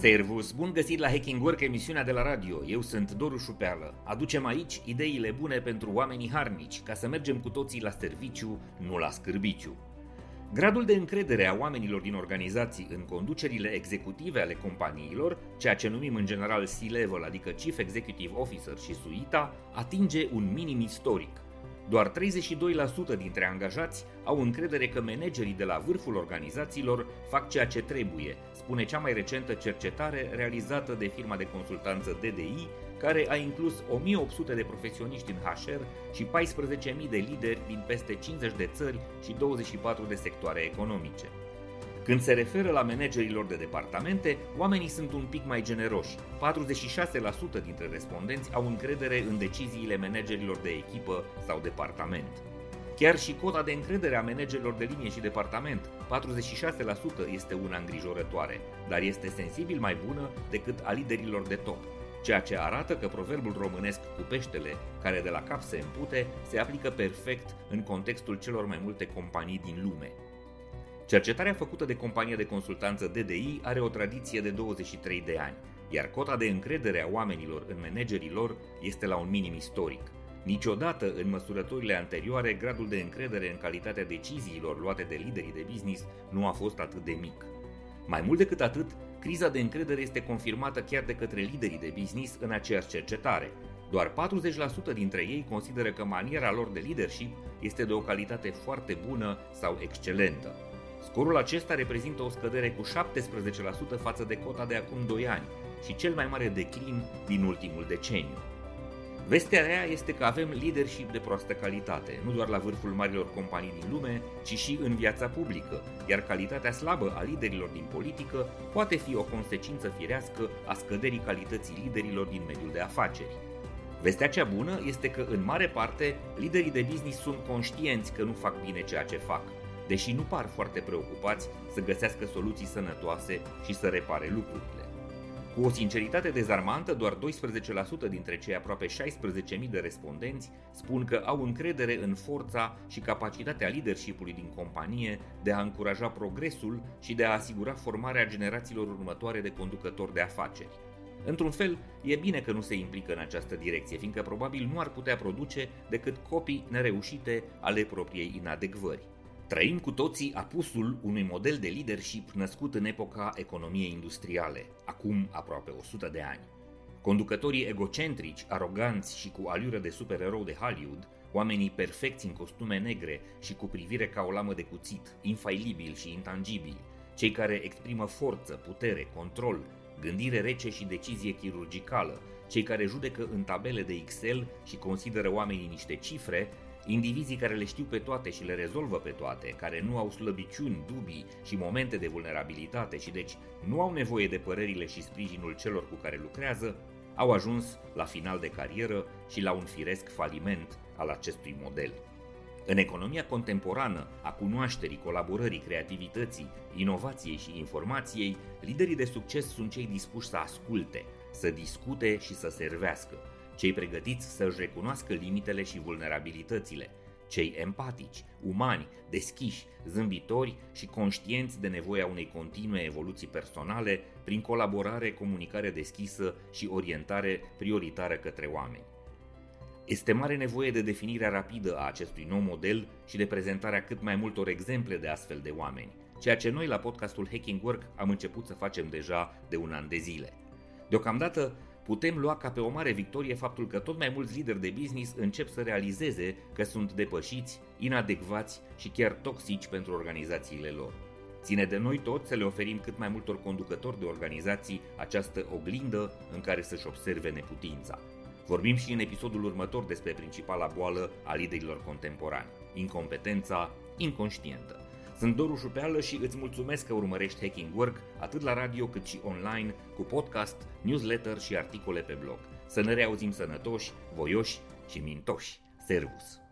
Servus, bun găsit la Hacking Work, emisiunea de la radio. Eu sunt Doru Șupeală. Aducem aici ideile bune pentru oamenii harnici, ca să mergem cu toții la serviciu, nu la scârbiciu. Gradul de încredere a oamenilor din organizații în conducerile executive ale companiilor, ceea ce numim în general C-level, adică Chief Executive Officer și suita, atinge un minim istoric – doar 32% dintre angajați au încredere că managerii de la vârful organizațiilor fac ceea ce trebuie, spune cea mai recentă cercetare realizată de firma de consultanță DDI, care a inclus 1800 de profesioniști în HR și 14.000 de lideri din peste 50 de țări și 24 de sectoare economice. Când se referă la managerilor de departamente, oamenii sunt un pic mai generoși. 46% dintre respondenți au încredere în deciziile managerilor de echipă sau departament. Chiar și cota de încredere a managerilor de linie și departament, 46% este una îngrijorătoare, dar este sensibil mai bună decât a liderilor de top, ceea ce arată că proverbul românesc cu peștele, care de la cap se împute, se aplică perfect în contextul celor mai multe companii din lume. Cercetarea făcută de compania de consultanță DDI are o tradiție de 23 de ani, iar cota de încredere a oamenilor în managerii lor este la un minim istoric. Niciodată în măsurătorile anterioare, gradul de încredere în calitatea deciziilor luate de liderii de business nu a fost atât de mic. Mai mult decât atât, criza de încredere este confirmată chiar de către liderii de business în aceeași cercetare. Doar 40% dintre ei consideră că maniera lor de leadership este de o calitate foarte bună sau excelentă. Scorul acesta reprezintă o scădere cu 17% față de cota de acum 2 ani și cel mai mare declin din ultimul deceniu. Vestea rea este că avem leadership de proastă calitate, nu doar la vârful marilor companii din lume, ci și în viața publică, iar calitatea slabă a liderilor din politică poate fi o consecință firească a scăderii calității liderilor din mediul de afaceri. Vestea cea bună este că, în mare parte, liderii de business sunt conștienți că nu fac bine ceea ce fac deși nu par foarte preocupați să găsească soluții sănătoase și să repare lucrurile. Cu o sinceritate dezarmantă, doar 12% dintre cei aproape 16.000 de respondenți spun că au încredere în forța și capacitatea leadership-ului din companie de a încuraja progresul și de a asigura formarea generațiilor următoare de conducători de afaceri. Într-un fel, e bine că nu se implică în această direcție, fiindcă probabil nu ar putea produce decât copii nereușite ale propriei inadecvări. Trăim cu toții apusul unui model de leadership născut în epoca economiei industriale, acum aproape 100 de ani. Conducătorii egocentrici, aroganți și cu aliură de supererou de Hollywood, oamenii perfecți în costume negre și cu privire ca o lamă de cuțit, infailibili și intangibili, cei care exprimă forță, putere, control, gândire rece și decizie chirurgicală, cei care judecă în tabele de Excel și consideră oamenii niște cifre, Indivizii care le știu pe toate și le rezolvă pe toate, care nu au slăbiciuni, dubii și momente de vulnerabilitate și deci nu au nevoie de părerile și sprijinul celor cu care lucrează, au ajuns la final de carieră și la un firesc faliment al acestui model. În economia contemporană a cunoașterii, colaborării, creativității, inovației și informației, liderii de succes sunt cei dispuși să asculte, să discute și să servească, cei pregătiți să-și recunoască limitele și vulnerabilitățile, cei empatici, umani, deschiși, zâmbitori și conștienți de nevoia unei continue evoluții personale prin colaborare, comunicare deschisă și orientare prioritară către oameni. Este mare nevoie de definirea rapidă a acestui nou model și de prezentarea cât mai multor exemple de astfel de oameni, ceea ce noi la podcastul Hacking Work am început să facem deja de un an de zile. Deocamdată putem lua ca pe o mare victorie faptul că tot mai mulți lideri de business încep să realizeze că sunt depășiți, inadecvați și chiar toxici pentru organizațiile lor. Ține de noi toți să le oferim cât mai multor conducători de organizații această oglindă în care să-și observe neputința. Vorbim și în episodul următor despre principala boală a liderilor contemporani, incompetența inconștientă. Sunt Doru Șupeală și îți mulțumesc că urmărești Hacking Work atât la radio cât și online cu podcast, newsletter și articole pe blog. Să ne reauzim sănătoși, voioși și mintoși. Servus!